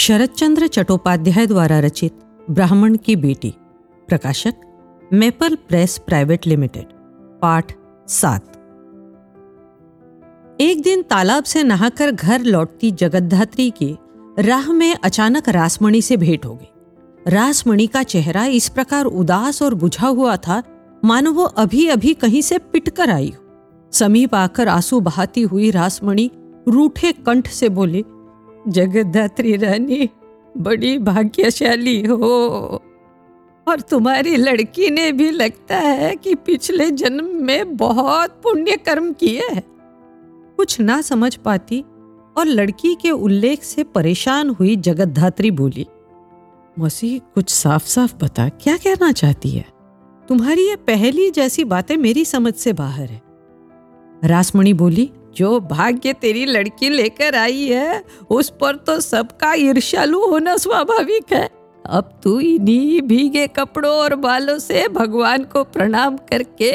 शरदचंद्र चट्टोपाध्याय द्वारा रचित ब्राह्मण की बेटी। प्रकाशक, मेपल प्रेस प्राइवेट लिमिटेड, पाठ सात। एक दिन तालाब से नहाकर घर लौटती जगद्धात्री की राह में अचानक रासमणि से भेंट हो गई। रासमणि का चेहरा इस प्रकार उदास और बुझा हुआ था, मानो वो अभी अभी कहीं से पिटकर आई हो। समीप आकर आँसू बहाती हुई रासमणि रूठे कंठ से बोली जगद्धात्री रानी, बड़ी भाग्यशाली हो। और तुम्हारी लड़की ने भी लगता है कि पिछले जन्म में बहुत पुण्य कर्म किए हैं। कुछ ना समझ पाती और लड़की के उल्लेख से परेशान हुई जगद्धात्री बोली मसीह कुछ साफ़ साफ़ बता, क्या कहना चाहती है? तुम्हारी ये पहली जैसी बातें मेरी समझ से बाहर है। रासमणि बोली जो भाग्य तेरी लड़की लेकर आई है, उस पर तो सबका ईर्ष्यालु होना स्वाभाविक है। अब तू इन्हीं भीगे कपड़ों और बालों से भगवान को प्रणाम करके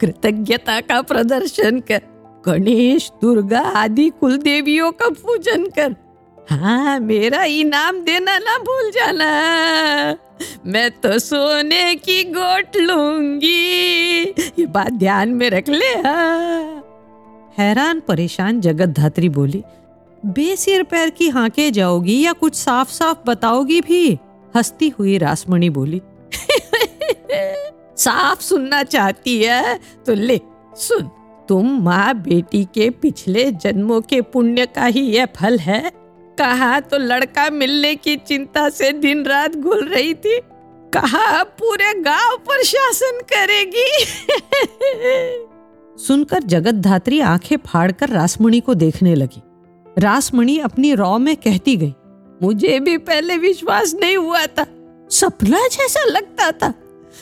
कृतज्ञता का प्रदर्शन कर, गणेश, दुर्गा आदि कुल देवियों का पूजन कर। हाँ मेरा इनाम देना ना भूल जाना। मैं तो सोने की गोट लूँगी। ये बात ध्यान में रख ले हाँ। हैरान परेशान जगत धात्री बोली, बेसिर पैर की हाके जाओगी या कुछ साफ़ साफ़ बताओगी भी? हंसती हुई रासमणि बोली, साफ़ सुनना चाहती है? तो ले, सुन, तुम माँ बेटी के पिछले जन्मों के पुण्य का ही यह फल है। कहा तो लड़का मिलने की चिंता से दिन रात घुल रही थी, कहा पूरे गाँव पर शासन करेगी। सुनकर जगत धात्री आँखें फाड़कर रासमणि को देखने लगी। रासमणि अपनी रौ में कहती गई, मुझे भी पहले विश्वास नहीं हुआ था, सपना जैसा लगता था।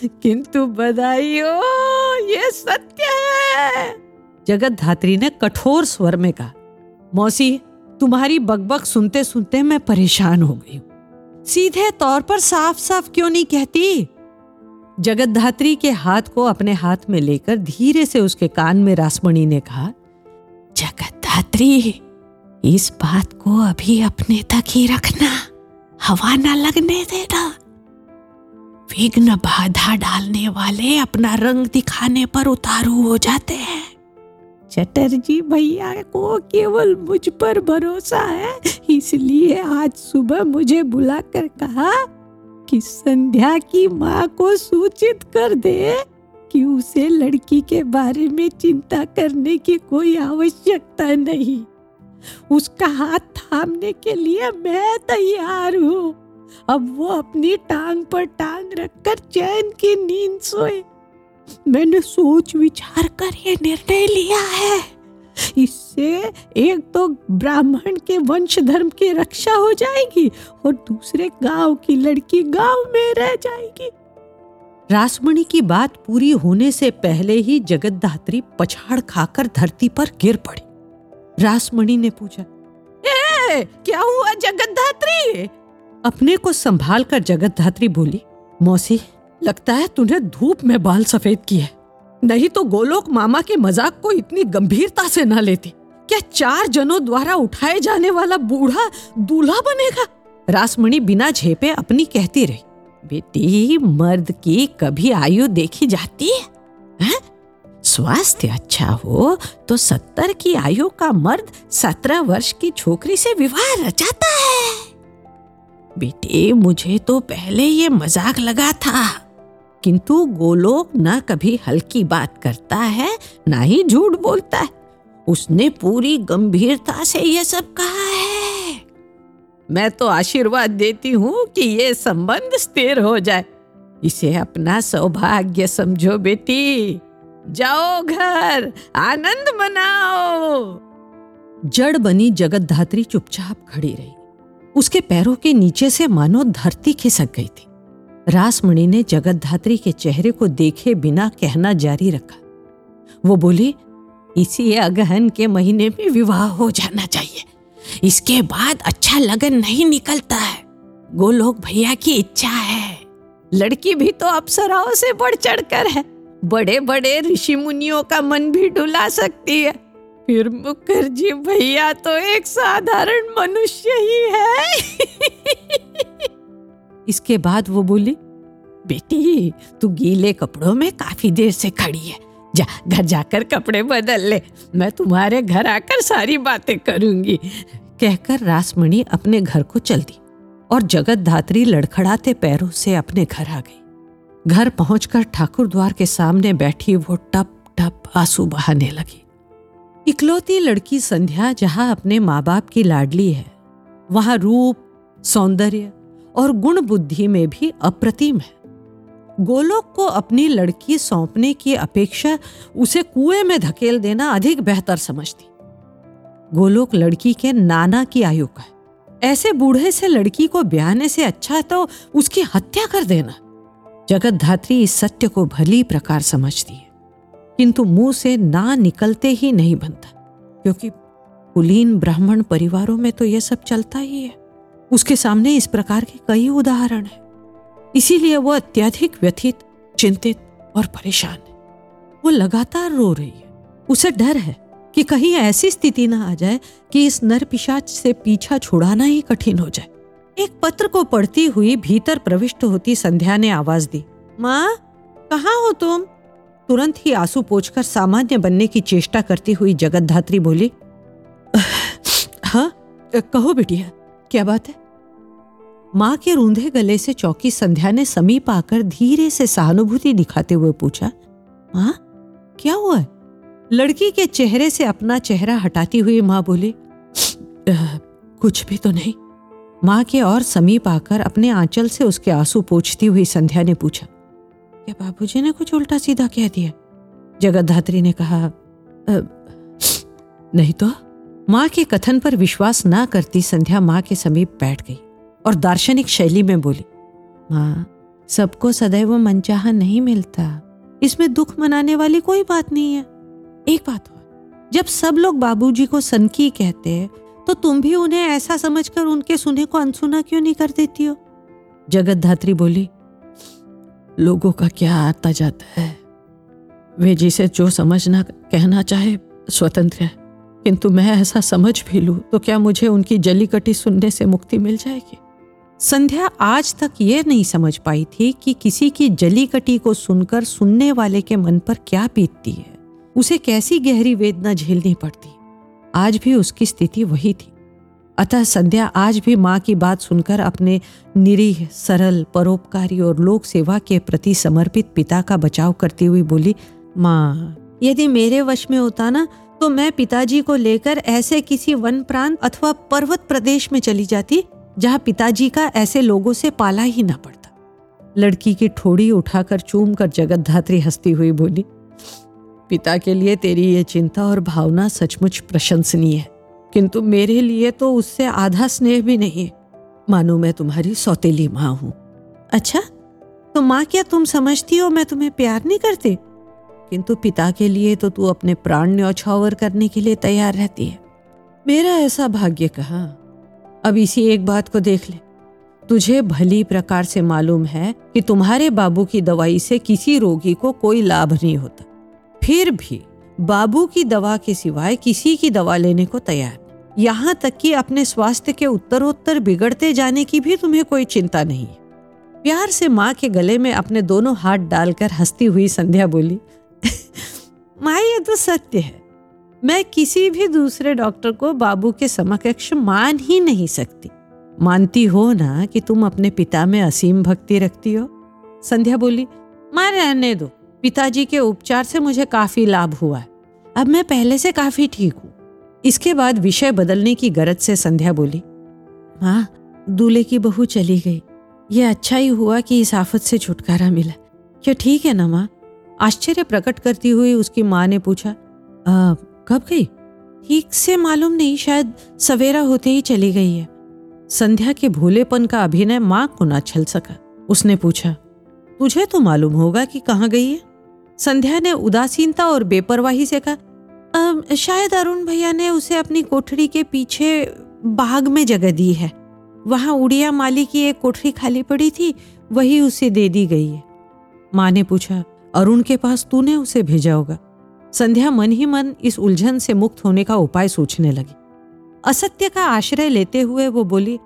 किंतु बधाई हो ये सत्य है। जगत धात्री ने कठोर स्वर में कहा, मौसी, तुम्हारी बकबक सुनते सुनते मैं परेशान हो गई सीधे तौर पर साफ़ साफ़ क्यों नहीं कहती? जगतधात्री के हाथ को अपने हाथ में लेकर धीरे से उसके कान में रासमणि ने कहा जगतधात्री इस बात को अभी अपने तक ही रखना। हवा ना लगने देना। विघ्न बाधा डालने वाले अपना रंग दिखाने पर उतारू हो जाते हैं। चटर्जी भैया को केवल मुझ पर भरोसा है, इसलिए आज सुबह मुझे बुलाकर कहा कि संध्या की माँ को सूचित कर दे कि उसे लड़की के बारे में चिंता करने की कोई आवश्यकता नहीं। उसका हाथ थामने के लिए मैं तैयार हूँ। अब वो अपनी टांग पर टांग रखकर चैन की नींद सोए। मैंने सोच विचार कर ये निर्णय लिया है। इससे एक तो ब्राह्मण के वंश धर्म की रक्षा हो जाएगी और दूसरे गाँव की लड़की गाँव में रह जाएगी। रासमणि की बात पूरी होने से पहले ही जगतधात्री पछाड़ खाकर धरती पर गिर पड़ी। रासमणि ने पूछा ए, क्या हुआ जगतधात्री अपने को संभाल कर जगतधात्री बोली मौसी लगता है तूने धूप में बाल सफ़ेद किए नहीं तो गोलोक मामा के मज़ाक को इतनी गंभीरता से न लेती। क्या चार जनों द्वारा उठाए जाने वाला बूढ़ा दूल्हा बनेगा? रासमणि बिना झेपे अपनी कहती रही बेटी मर्द की कभी आयु देखी जाती है, है? स्वास्थ्य अच्छा हो तो सत्तर की आयु का मर्द सत्रह वर्ष की छोकरी से विवाह रचाता है। बेटे मुझे तो पहले ये मज़ाक लगा था। किंतु गोलोक न कभी हल्की बात करता है, ना ही झूठ बोलता है। उसने पूरी गंभीरता से यह सब कहा है। मैं तो आशीर्वाद देती हूँ कि ये संबंध स्थिर हो जाए। इसे अपना सौभाग्य समझो बेटी। जाओ घर, आनंद मनाओ। जड़ बनी जगत धात्री चुपचाप खड़ी रही। उसके पैरों के नीचे से मानो धरती खिसक गई थी। रासमणि ने जगतधात्री के चेहरे को देखे बिना कहना जारी रखा। वो बोली, इसी अगहन के महीने में विवाह हो जाना चाहिए। इसके बाद अच्छा लगन नहीं निकलता है। गोलोक भैया की इच्छा है। लड़की भी तो अप्सराओं से बढ़ चढ़कर है। बड़े बड़े ऋषि मुनियों का मन भी डुला सकती है। फिर मुखर्जी भैया तो एक साधारण मनुष्य ही है। इसके बाद वो बोली, बेटी, तू गीले कपड़ों में काफ़ी देर से खड़ी है। जा, घर जाकर कपड़े बदल ले। मैं तुम्हारे घर आकर सारी बातें करूँगी। कहकर रासमणि अपने घर को चल दी और जगत धात्री लड़खड़ाते पैरों से अपने घर आ गई। घर पहुंचकर ठाकुर द्वार के सामने बैठी वो टप टप आँसू बहाने लगी। इकलौती लड़की संध्या जहाँ अपने माँ बाप की लाडली है, वहाँ रूप, सौंदर्य और गुण बुद्धि में भी अप्रतिम है। गोलोक को अपनी लड़की सौंपने की अपेक्षा उसे कुएँ में धकेल देना अधिक बेहतर समझती। गोलोक लड़की के नाना की आयु का है। ऐसे बूढ़े से लड़की को ब्याहने से अच्छा तो उसकी हत्या कर देना। जगत धात्री इस सत्य को भली प्रकार समझती है। किंतु मुँह से ना निकलते ही नहीं बनता, क्योंकि कुलीन ब्राह्मण परिवारों में तो यह सब चलता ही है। उसके सामने इस प्रकार के कई उदाहरण हैं। इसीलिए वो अत्यधिक व्यथित, चिंतित और परेशान है। वो लगातार रो रही है। उसे डर है कि कहीं ऐसी स्थिति ना आ जाए कि इस नर पिशाच से पीछा छुड़ाना ही कठिन हो जाए। एक पत्र को पढ़ती हुई भीतर प्रविष्ट होती संध्या ने आवाज़ दी, माँ, कहाँ हो तुम? तुरंत ही आँसू पोछकर सामान्य बनने की चेष्टा करती हुई जगत धात्री बोली हाँ कहो बिटिया। क्या बात है? माँ के रूंधे गले से चौकी संध्या ने समीप आकर धीरे से सहानुभूति दिखाते हुए पूछा, माँ, क्या हुआ है? लड़की के चेहरे से अपना चेहरा हटाती हुई माँ बोली कुछ भी तो नहीं। माँ के और समीप आकर अपने आंचल से उसके आँसू पोछती हुई संध्या ने पूछा, क्या बाबूजी ने कुछ उल्टा सीधा कह दिया? जगत धात्री ने कहा नहीं तो? माँ के कथन पर विश्वास ना करती संध्या माँ के समीप बैठ गई और दार्शनिक शैली में बोली, माँ, सबको सदैव मनचाहा नहीं मिलता। इसमें दुख मनाने वाली कोई बात नहीं है। एक बात और, जब सब लोग बाबूजी को सनकी कहते हैं तो तुम भी उन्हें ऐसा समझकर उनके सुने को अनसुना क्यों नहीं कर देती हो? जगत धात्री बोली, लोगों का क्या आता जाता है? वे जिसे जो समझना, कहना चाहे, स्वतंत्र है। किंतु मैं ऐसा समझ भी लूँ तो क्या मुझे उनकी जली कटी सुनने से मुक्ति मिल जाएगी? संध्या आज तक ये नहीं समझ पाई थी कि किसी की जली कटी को सुनकर सुनने वाले के मन पर क्या बीतती है। उसे कैसी गहरी वेदना झेलनी पड़ती? आज भी उसकी स्थिति वही थी। अतः संध्या आज भी माँ की बात सुनकर अपने निरीह, सरल, परोपकारी और लोक सेवा के प्रति समर्पित पिता का बचाव करती हुई बोली, माँ, यदि मेरे वश में होता ना तो मैं पिताजी को लेकर ऐसे किसी वन प्रांत अथवा पर्वत प्रदेश में चली जाती, जहाँ पिताजी का ऐसे लोगों से पाला ही ना पड़ता। लड़की की ठोड़ी उठाकर चूम कर जगत धात्री हंसती हुई बोली, पिता के लिए तेरी ये चिंता और भावना सचमुच प्रशंसनीय है, किंतु मेरे लिए तो उससे आधा स्नेह भी नहीं मानो मैं तुम्हारी सौतेली माँ हूँ। अच्छा तो माँ क्या तुम समझती हो मैं तुम्हें प्यार नहीं करती? किंतु पिता के लिए तो तू अपने प्राण न्यौछावर करने के लिए तैयार रहती है। मेरा ऐसा भाग्य कहा? अब इसी एक बात को देख ले। तुझे भली प्रकार से मालूम है कि तुम्हारे बाबू की दवाई से किसी रोगी को कोई लाभ नहीं होता। फिर भी बाबू की दवा के सिवाय किसी की दवा लेने को तैयार। यहाँ तक कि अपने स्वास्थ्य के उत्तरोत्तर बिगड़ते जाने की भी तुम्हें कोई चिंता नहीं प्यार से माँ के गले में अपने दोनों हाथ डालकर हंसती हुई संध्या बोली माँ, ये तो सत्य है। मैं किसी भी दूसरे डॉक्टर को बाबू के समकक्ष मान ही नहीं सकती। मानती हो ना कि तुम अपने पिता में असीम भक्ति रखती हो? संध्या बोली, माँ, रहने दो। पिताजी के उपचार से मुझे काफ़ी लाभ हुआ है। अब मैं पहले से काफ़ी ठीक हूँ। इसके बाद विषय बदलने की गरज से संध्या बोली, माँ, दूल्हे की बहू चली गई। ये अच्छा ही हुआ कि इस आफत से छुटकारा मिला। क्या ठीक है ना, माँ? आश्चर्य प्रकट करती हुई उसकी माँ ने पूछा आ, कब गई? ठीक से मालूम नहीं शायद सवेरा होते ही चली गई है। संध्या के भोलेपन का अभिनय माँ को ना छल सका। उसने पूछा तुझे तो मालूम होगा कि कहाँ गई है? संध्या ने उदासीनता और बेपरवाही से कहा शायद अरुण भैया ने उसे अपनी कोठरी के पीछे बाग में जगह दी है। वहाँ उड़िया माली की एक कोठरी खाली पड़ी थी वही उसे दे दी गई है। माँ ने पूछा अरुण के पास तूने उसे भेजा होगा। संध्या मन ही मन इस उलझन से मुक्त होने का उपाय सोचने लगी। असत्य का आश्रय लेते हुए वो बोली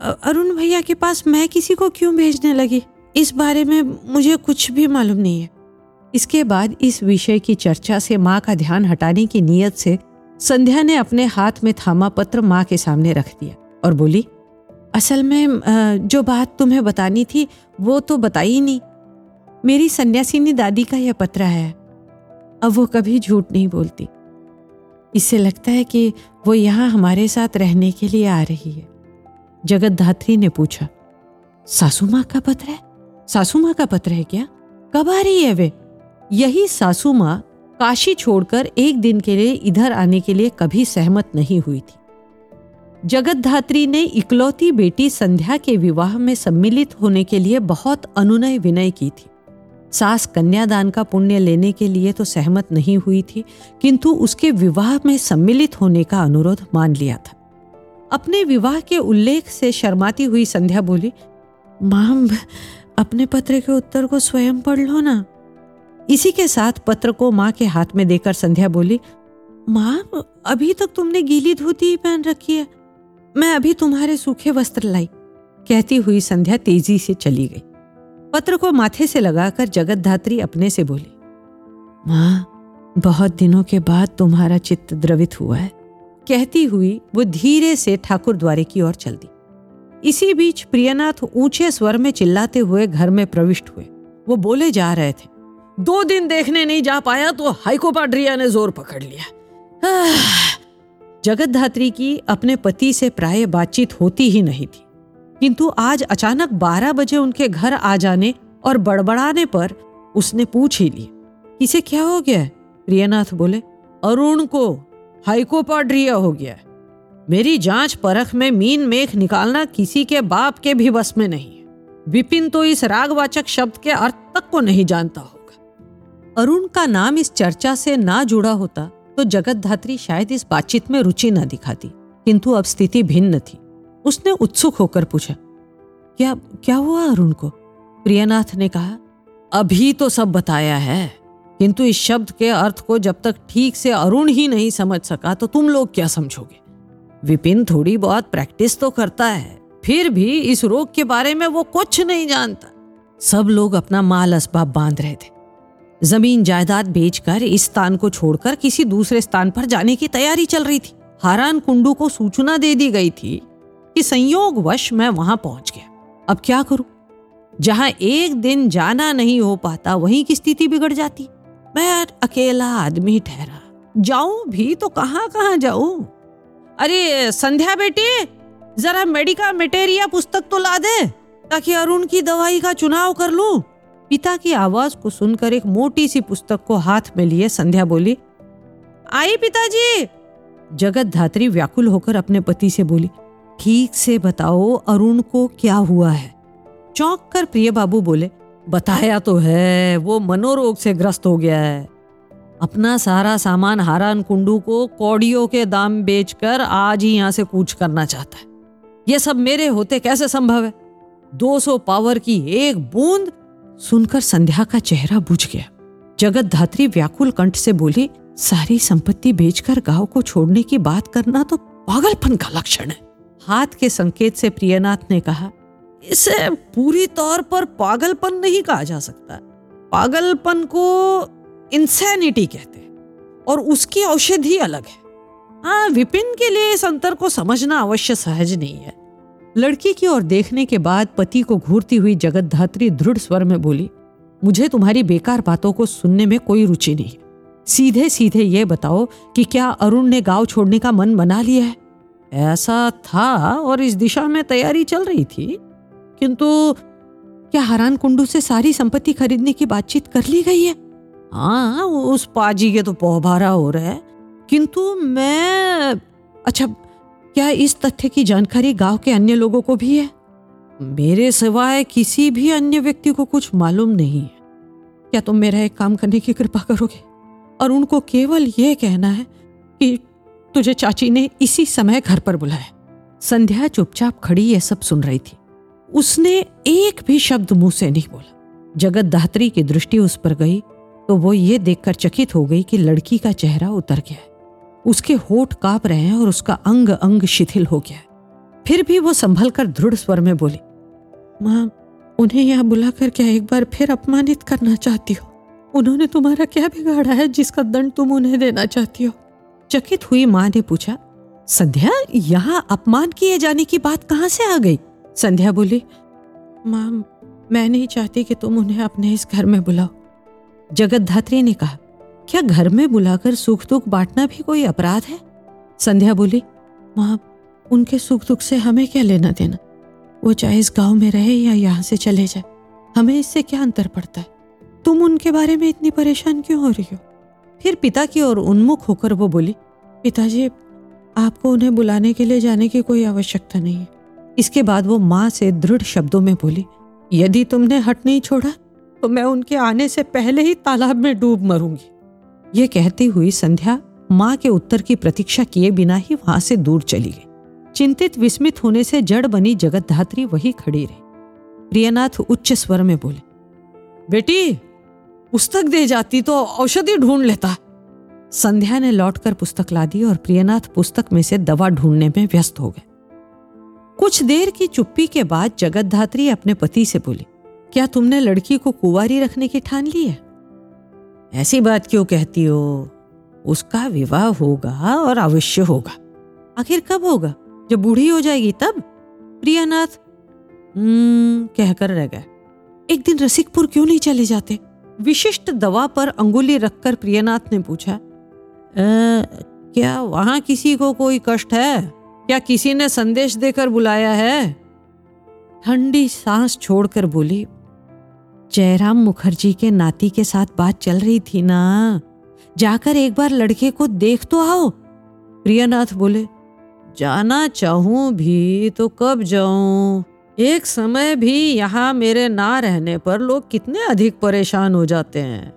अरुण भैया के पास मैं किसी को क्यों भेजने लगी? इस बारे में मुझे कुछ भी मालूम नहीं है। इसके बाद इस विषय की चर्चा से माँ का ध्यान हटाने की नीयत से संध्या ने अपने हाथ में थामा पत्र माँ के सामने रख दिया और बोली, असल में जो बात तुम्हें बतानी थी, वो तो बताई नहीं। मेरी सन्यासिनी दादी का यह पत्र है। अब वो कभी झूठ नहीं बोलती। इससे लगता है कि वो यहाँ हमारे साथ रहने के लिए आ रही है। जगत धात्री ने पूछा, सासू माँ का पत्र है? सासू माँ का पत्र है क्या? कब आ रही है वे? यही सासू माँ काशी छोड़कर एक दिन के लिए इधर आने के लिए कभी सहमत नहीं हुई थी। जगत धात्री ने इकलौती बेटी संध्या के विवाह में सम्मिलित होने के लिए बहुत अनुनय विनय की थी। सास कन्यादान का पुण्य लेने के लिए तो सहमत नहीं हुई थी, किंतु उसके विवाह में सम्मिलित होने का अनुरोध मान लिया था। अपने विवाह के उल्लेख से शर्माती हुई संध्या बोली, माम, अपने पत्र के उत्तर को स्वयं पढ़ लो ना। इसी के साथ पत्र को माँ के हाथ में देकर संध्या बोली माँ अभी तक तुमने गीली धोती ही पहन रखी है। मैं अभी तुम्हारे सूखे वस्त्र लाई, कहती हुई संध्या तेज़ी से चली गई। पत्र को माथे से लगाकर जगत धात्री अपने से बोली, माँ, बहुत दिनों के बाद तुम्हारा चित्त द्रवित हुआ है। कहती हुई वो धीरे से ठाकुर द्वारे की ओर चल दी। इसी बीच प्रियनाथ ऊँचे स्वर में चिल्लाते हुए घर में प्रविष्ट हुए। वो बोले जा रहे थे, दो दिन देखने नहीं जा पाया तो हाइकोपाड्रिया ने ज़ोर पकड़ लिया। जगत धात्री की अपने पति से प्राय बातचीत होती ही नहीं थी। किंतु आज अचानक बारह बजे उनके घर आ जाने और बड़बड़ाने पर उसने पूछ ही ली इसे क्या हो गया प्रियनाथ बोले, अरुण को, हाइकोपाड्रिया हो गया मेरी जाँच परख में मीन मेख निकालना किसी के बाप के भी बस में नहीं विपिन तो इस रागवाचक शब्द के अर्थ तक को नहीं जानता होगा। अरुण का नाम इस चर्चा से ना जुड़ा होता तो जगत धात्री शायद इस बातचीत में रुचि न दिखाती, किंतु अब स्थिति भिन्न थी। उसने उत्सुक होकर पूछा, क्या क्या हुआ अरुण को? प्रियनाथ ने कहा, अभी तो सब बताया है, किंतु इस शब्द के अर्थ को जब तक ठीक से अरुण ही नहीं समझ सका तो तुम लोग क्या समझोगे? विपिन थोड़ी बहुत प्रैक्टिस तो करता है, फिर भी इस रोग के बारे में वो कुछ नहीं जानता। सब लोग अपना माल असबाब बाँध रहे थे। ज़मीन जायदाद बेचकर इस स्थान को छोड़कर किसी दूसरे स्थान पर जाने की तैयारी चल रही थी। हारान कुंडू को सूचना दे दी गई थी कि संयोग वश मैं वहाँ पहुँच गया। अब क्या करूँ? जहाँ एक दिन जाना नहीं हो पाता, वहीं की स्थिति बिगड़ जाती। मैं अकेला आदमी ठहरा। जाऊँ भी तो कहाँ कहाँ जाऊँ? अरे, संध्या बेटी, जरा मेडिका मेटेरिया पुस्तक तो ला दे, ताकि अरुण की दवाई का चुनाव कर लूँ। पिता की आवाज़ को सुनकर एक मोटी सी पुस्तक को हाथ में लिए संध्या बोली, आई पिताजी! जगत धात्री व्याकुल होकर अपने पति से बोली ठीक से बताओ अरुण को क्या हुआ है। चौंक कर प्रिय बाबू बोले, बताया तो है, वो मनोरोग से ग्रस्त हो गया है। अपना सारा सामान हारान कुंडू को कौड़ियों के दाम बेचकर आज ही यहाँ से कूच करना चाहता है। ये सब मेरे होते कैसे संभव है? 200 पावर की एक बूंद सुनकर संध्या का चेहरा बुझ गया। जगत धात्री व्याकुल कंठ से बोली, सारी संपत्ति बेचकर गाँव को छोड़ने की बात करना तो पागलपन का लक्षण है। हाथ के संकेत से प्रियनाथ ने कहा, इसे पूरी तौर पर पागलपन नहीं कहा जा सकता। पागलपन को इंसैनिटी कहते हैं और उसकी औषधि अलग है। हाँ विपिन के लिए इस अंतर को समझना अवश्य सहज नहीं है। लड़की की ओर देखने के बाद पति को घूरती हुई जगत धात्री दृढ़ स्वर में बोली, मुझे तुम्हारी बेकार बातों को सुनने में कोई रुचि नहीं सीधे सीधे ये बताओ कि क्या अरुण ने गाँव छोड़ने का मन बना लिया है? ऐसा था और इस दिशा में तैयारी चल रही थी, किंतु क्या हरान कुंडू से सारी संपत्ति खरीदने की बातचीत कर ली गई है? हाँ उस पाजी के तो पौभारा हो रहा है। किंतु मैं अच्छा क्या इस तथ्य की जानकारी गाँव के अन्य लोगों को भी है? मेरे सिवाय किसी भी अन्य व्यक्ति को कुछ मालूम नहीं है। क्या तुम मेरा एक काम करने की कृपा करोगे? और उनको केवल यह कहना है कि तुझे चाची ने इसी समय घर पर बुलाया। संध्या चुपचाप खड़ी यह सब सुन रही थी। उसने एक भी शब्द मुँह से नहीं बोला। जगत दात्री की दृष्टि उस पर गई तो वो ये देखकर चकित हो गई कि लड़की का चेहरा उतर गया है। उसके होठ काँप रहे हैं और उसका अंग अंग शिथिल हो गया है। फिर भी वो संभल कर दृढ़ स्वर में बोली, माँ, उन्हें यहाँ बुलाकर क्या एक बार फिर अपमानित करना चाहती हो? उन्होंने तुम्हारा क्या बिगाड़ा है जिसका दंड तुम उन्हें देना चाहती हो? चकित हुई माँ ने पूछा, संध्या, यहाँ अपमान किए जाने की बात कहाँ से आ गई? संध्या बोली, माँ, मैं नहीं चाहती कि तुम उन्हें अपने इस घर में बुलाओ। जगत धात्री ने कहा, क्या घर में बुलाकर सुख दुख बांटना भी कोई अपराध है? संध्या बोली, माँ, उनके सुख दुख से हमें क्या लेना देना? वो चाहे इस गाँव में रहे या यहाँ से चले जाए, हमें इससे क्या अंतर पड़ता है? तुम उनके बारे में इतनी परेशान क्यों हो रही हो? फिर पिता की ओर उन्मुख होकर वो बोली, पिताजी, आपको उन्हें बुलाने के लिए जाने की कोई आवश्यकता नहीं है। इसके बाद वो माँ से दृढ़ शब्दों में बोली, यदि तुमने हट नहीं छोड़ा तो मैं उनके आने से पहले ही तालाब में डूब मरूँगी। ये कहती हुई संध्या माँ के उत्तर की प्रतीक्षा किए बिना ही वहाँ से दूर चली गई। चिंतित विस्मित होने से जड़ बनी जगत धात्री वही खड़ी रही। प्रियनाथ उच्च स्वर में बोले, बेटी पुस्तक दे जाती तो औषधि ढूंढ लेता। संध्या ने लौटकर पुस्तक ला दी और प्रियनाथ पुस्तक में से दवा ढूँढने में व्यस्त हो गए। कुछ देर की चुप्पी के बाद जगत धात्री अपने पति से बोली, क्या तुमने लड़की को कुंवारी रखने की ठान ली है? ऐसी बात क्यों कहती हो? उसका विवाह होगा और अवश्य होगा। आखिर कब होगा? जब बूढ़ी हो जाएगी तब? प्रियानाथ? हम्म कहकर रह गए। एक दिन रसिकपुर क्यों नहीं चले जाते? विशिष्ट दवा पर अंगुली रखकर प्रियनाथ ने पूछा क्या वहाँ किसी को कोई कष्ट है? क्या किसी ने संदेश देकर बुलाया है? ठंडी सांस छोड़कर बोली, जयराम मुखर्जी के नाती के साथ बात चल रही थी ना। जाकर एक बार लड़के को देख तो आओ। प्रियनाथ बोले, जाना चाहूँ भी तो कब जाऊँ? एक समय भी यहाँ मेरे ना रहने पर लोग कितने अधिक परेशान हो जाते हैं।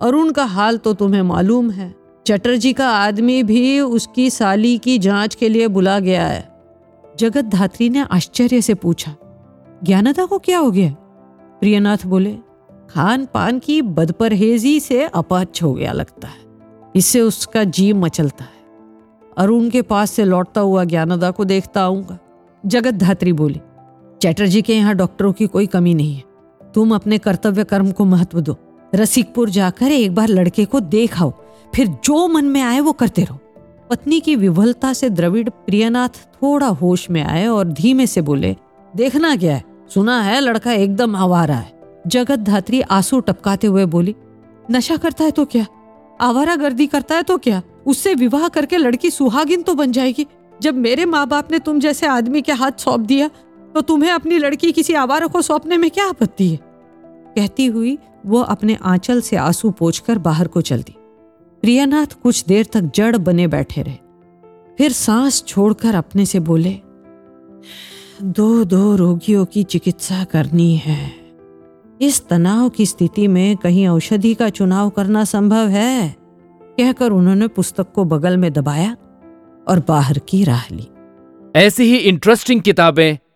अरुण का हाल तो तुम्हें मालूम है। चटर्जी का आदमी भी उसकी साली की जाँच के लिए बुला गया है। जगत धात्री ने आश्चर्य से पूछा, ज्ञानदा को क्या हो गया? प्रियनाथ बोले खान पान की बदपरहेजी से अपच हो गया लगता है। इससे उसका जीव मचलता है। अरुण के पास से लौटता हुआ ज्ञानदा को देखता आऊँगा। जगत धात्री बोली चैटर्जी के यहाँ डॉक्टरों की कोई कमी नहीं है। तुम अपने कर्तव्य कर्म को महत्व दो। रसिकपुर जाकर एक बार लड़के को देख आओ फिर जो मन में आए वो करते रहो। पत्नी की विवलता से द्रविड़ प्रियनाथ थोड़ा होश में आए और धीमे से बोले, देखना क्या है? सुना है लड़का एकदम आवारा है। जगत धात्री आँसू टपकाते हुए बोली, नशा करता है तो क्या? आवारा गर्दी करता है तो क्या? उससे विवाह करके लड़की सुहागिन तो बन जाएगी। जब मेरे माँ बाप ने तुम जैसे आदमी के हाथ सौंप दिया तो तुम्हें अपनी लड़की किसी आवारा को सौंपने में क्या आपत्ति है? कहती हुई वो अपने आंचल से आँसू पोछकर बाहर को चल दी। प्रियानाथ कुछ देर तक जड़ बने बैठे रहे। फिर सांस छोड़कर अपने से बोले, दो दो रोगियों की चिकित्सा करनी है। इस तनाव की स्थिति में कहीं औषधि का चुनाव करना संभव है? कहकर उन्होंने पुस्तक को बगल में दबाया और बाहर की राह ली। ऐसी ही इंटरेस्टिंग किताबें